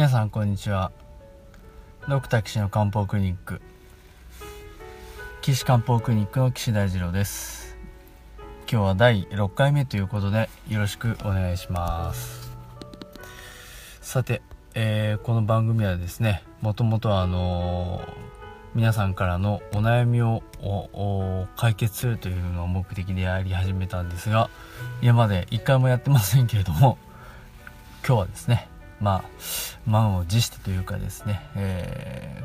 皆さんこんにちは。ドクター岸の漢方クリニック。岸漢方クリニックの岸大二郎です。今日は第6回目ということでよろしくお願いします。さて、えー、この番組はですねもともとはあのー、皆さんからのお悩みを解決するというのを目的でやり始めたんですが今まで1回もやってませんけれども今日はですねまあ満を持してというかですね、えー、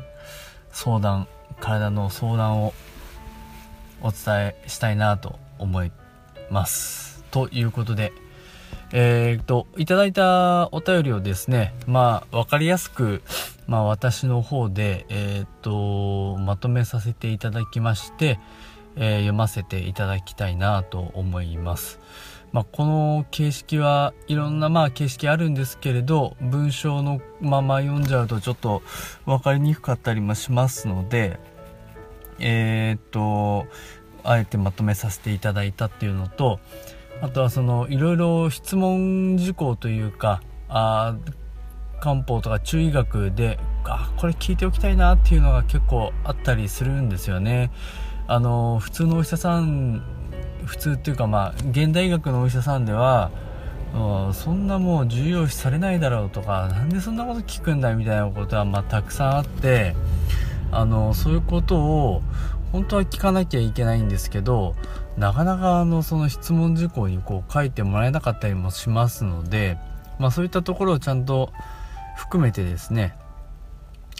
相談体の相談をお伝えしたいなと思います。ということでえー、っといただいたお便りをですねまあ分かりやすくまあ私の方でえー、っとまとめさせていただきまして、えー、読ませていただきたいなと思います。まあ、この形式はいろんなまあ形式あるんですけれど文章のまま読んじゃうとちょっと分かりにくかったりもしますのでえー、っとあえてまとめさせていただいたっていうのとあとはそのいろいろ質問事項というかあ漢方とか中医学であこれ聞いておきたいなっていうのが結構あったりするんですよね。あの普通のお医者さん普通っていうかまあ現代医学のお医者さんではそんなもう重要視されないだろうとかなんでそんなこと聞くんだみたいなことはまあたくさんあってあのそういうことを本当は聞かなきゃいけないんですけどなかなかあのその質問事項にこう書いてもらえなかったりもしますので、まあ、そういったところをちゃんと含めてですね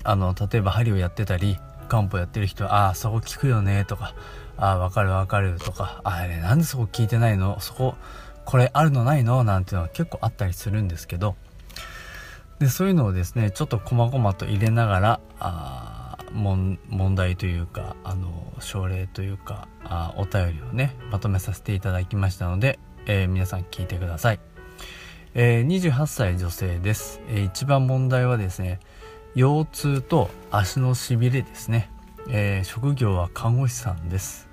あの例えば針をやってたり漢方やってる人は「ああそこ聞くよね」とかああ、わかるわかるとか、あれ、なんでそこ聞いてないの？そこ、これあるのないの？なんていうのは結構あったりするんですけど、で、そういうのをですね、ちょっと細々と入れながら、あ問題というか、あの、症例というか、あお便りをね、まとめさせていただきましたので、えー、皆さん聞いてください。えー、28歳女性です、えー、一番問題はですね、腰痛と足のしびれですね。えー、職業は看護師さんです。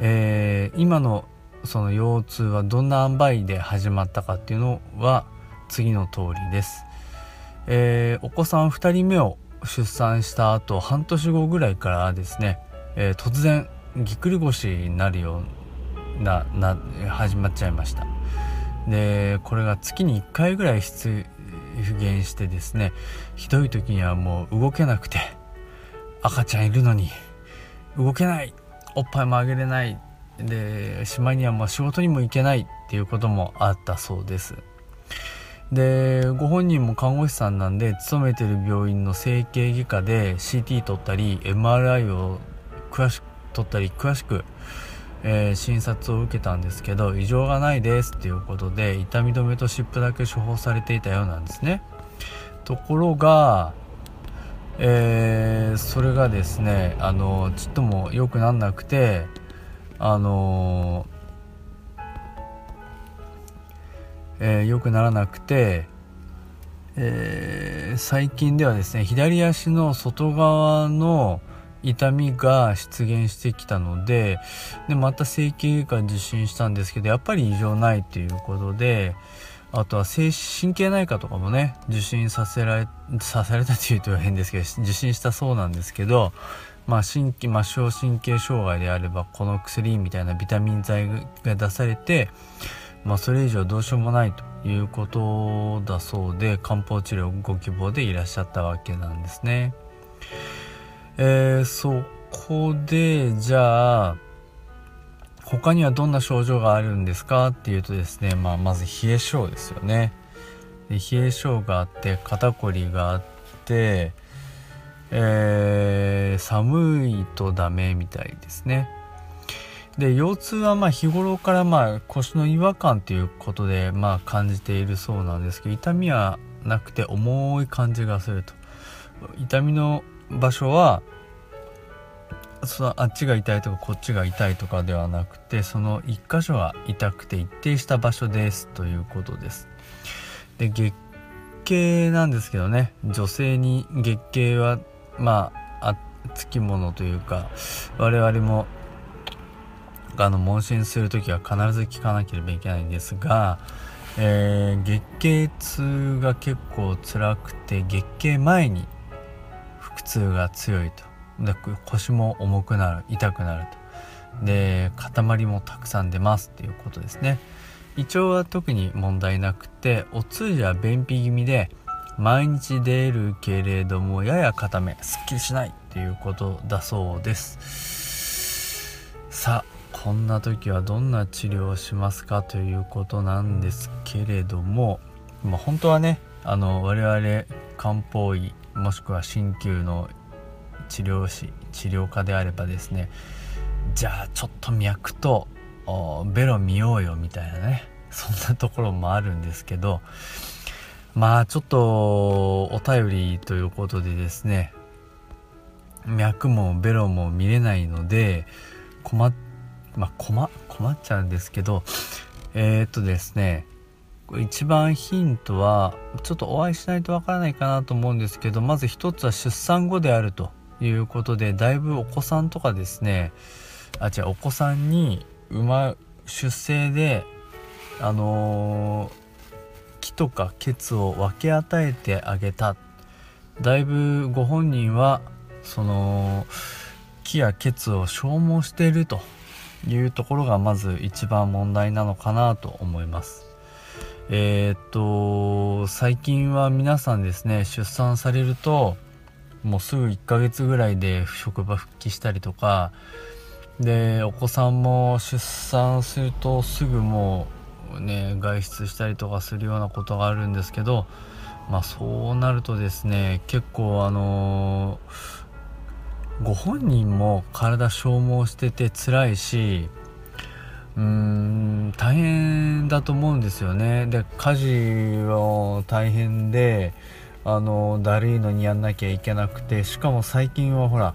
えー、今のその腰痛はどんな塩梅で始まったかっていうのは次の通りです。えー、お子さん2人目を出産した後半年後ぐらいからですね、えー、突然ぎっくり腰になるようなな始まっちゃいましたでこれが月に1回ぐらい出現してですねひどい時にはもう動けなくて赤ちゃんいるのに動けないおっぱいもあげれないでしまいにはもう仕事にも行けないっていうこともあったそうです。でご本人も看護師さんなんで勤めてる病院の整形外科で CT 取ったり MRI を詳しく取ったり詳しく、えー、診察を受けたんですけど異常がないですっていうことで痛み止めと湿布だけ処方されていたようなんですね。ところがえー、それがですねあのちっとも良くなんなくてあのえー、良くならなくて、えー、最近ではですね左足の外側の痛みが出現してきたのででまた整形外科受診したんですけどやっぱり異常ないということであとは精神経内科とかもね受診させられさせられたというと変ですけど受診したそうなんですけどまあ神経末梢神経障害であればこの薬みたいなビタミン剤が出されてまあそれ以上どうしようもないということだそうで漢方治療ご希望でいらっしゃったわけなんですね。えー、そこでじゃあ他にはどんな症状があるんですかっていうとですね、まあ、まず冷え性ですよね。で冷え性があって肩こりがあってえー、寒いとダメみたいですね。で腰痛はまあ日頃からまあ腰の違和感ということでまあ感じているそうなんですけど痛みはなくて重い感じがすると。痛みの場所はそのあっちが痛いとかこっちが痛いとかではなくてその1箇所が痛くて一定した場所ですということです。で月経なんですけどね。女性に月経はまあつきものというか我々もあの問診する時は必ず聞かなければいけないんですが、えー、月経痛が結構辛くて月経前に腹痛が強いと。で腰も重くなる痛くなると。で塊もたくさん出ますっていうことですね。胃腸は特に問題なくてお通じは便秘気味で毎日出るけれどもやや固めすっきりしないっていうことだそうです。さあこんな時はどんな治療をしますかということなんですけれども、まあ、本当はねあの我々漢方医もしくは鍼灸の治療師治療家であればですねじゃあちょっと脈とベロ見ようよみたいなねそんなところもあるんですけどまあちょっとお便りということでですね脈もベロも見れないので困っまあ困困っちゃうんですけどえー、っとですね一番ヒントはちょっとお会いしないとわからないかなと思うんですけどまず一つは出産後であるということでだいぶお子さんとかですねあ違うお子さんに産ま出生であのー、木とか血を分け与えてあげた。だいぶご本人はその木や血を消耗しているというところがまず一番問題なのかなと思います。えー、っと最近は皆さんですね出産されるともうすぐ1ヶ月ぐらいで職場復帰したりとかでお子さんも出産するとすぐもうね外出したりとかするようなことがあるんですけどまあそうなるとですね結構あのー、ご本人も体消耗してて辛いしうーん大変だと思うんですよね。で家事は大変であのだるいのにやんなきゃいけなくてしかも最近はほら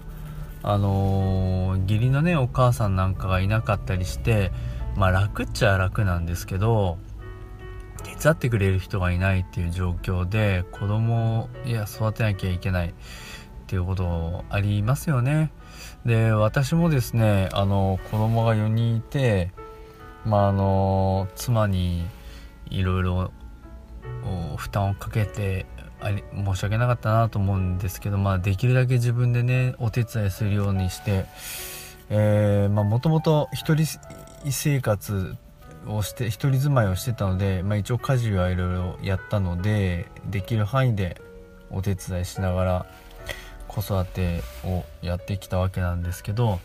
あのー、義理のねお母さんなんかがいなかったりしてまあ楽っちゃ楽なんですけど手伝ってくれる人がいないっていう状況で子供いや育てなきゃいけないっていうことありますよね。で私もですねあの子供が4人いてまああの妻にいろいろ負担をかけてあり申し訳なかったなと思うんですけど、まあ、できるだけ自分でねお手伝いするようにして、もともと一人生活をして一人住まいをしてたので、まあ、一応家事はいろいろやったのでできる範囲でお手伝いしながら子育てをやってきたわけなんですけど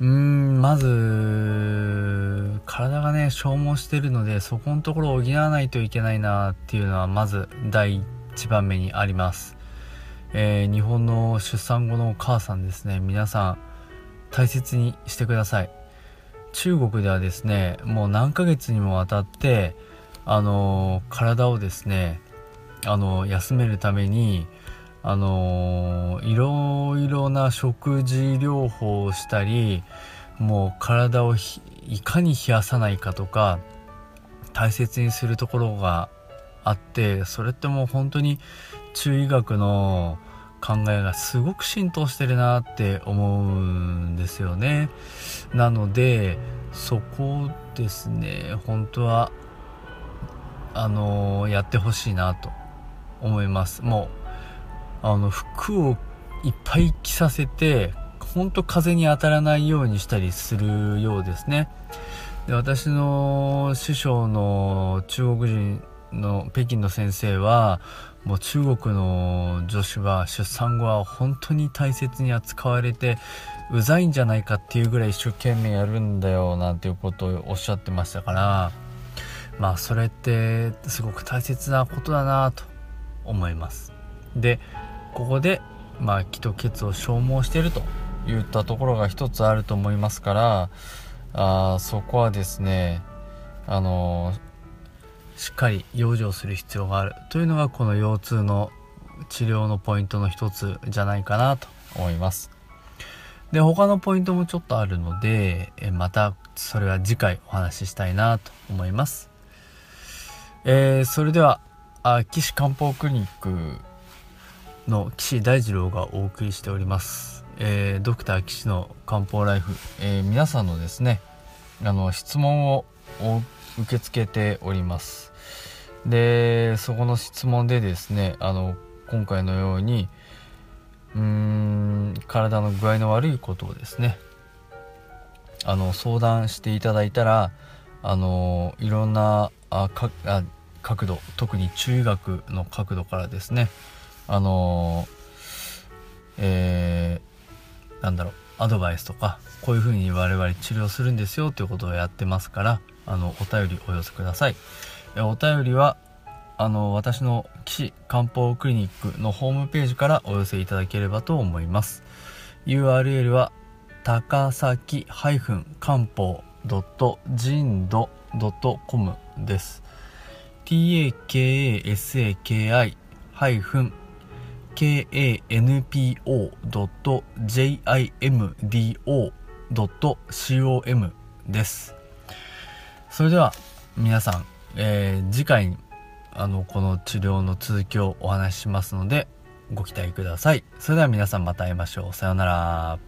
うーんまず体がね消耗してるのでそこのところを補わないといけないなっていうのはまず第1番目にあります、えー、日本の出産後のお母さんですね。皆さん大切にしてください。中国ではですねもう何ヶ月にもわたってあの体をですねあの休めるためにあのいろいろな食事療法をしたりもう体をいかに冷やさないかとか大切にするところがあってそれってもう本当に中医学の考えがすごく浸透してるなって思うんですよね。なのでそこですね本当はあのやってほしいなと思います。もうあの服をいっぱい着させてほんと風に当たらないようにしたりするようですね。で私の師匠の中国人の北京の先生はもう中国の女子は出産後は本当に大切に扱われてうざいんじゃないかっていうぐらい一生懸命やるんだよなんていうことをおっしゃってましたからまあそれってすごく大切なことだなと思います。でここで、まあ、気と血を消耗してるといったところが一つあると思いますからあそこはですねあのしっかり養生する必要があるというのがこの腰痛の治療のポイントの一つじゃないかなと思います。で他のポイントもちょっとあるのでまたそれは次回お話ししたいなと思います。えー、それでは岸漢方クリニックの岸大二郎がお送りしております、えー、ドクター岸の漢方ライフ、えー、皆さんのですねあの質問を受け付けております。でそこの質問でですねあの今回のようにうーん体の具合の悪いことをですねあの相談していただいたらあのいろんなあかあ角度特に中学の角度からですねあのえー、なんだろうアドバイスとかこういうふうに我々治療するんですよということをやってますからあのお便りお寄せください。お便りはあの私の岸漢方クリニックのホームページからお寄せいただければと思います。URL は高崎漢方 .jindo.com です。Takasaki- kanpo.jimdo.com です。それでは皆さん、えー、次回あのこの治療の続きをお話ししますのでご期待ください。それでは皆さんまた会いましょう。さようなら。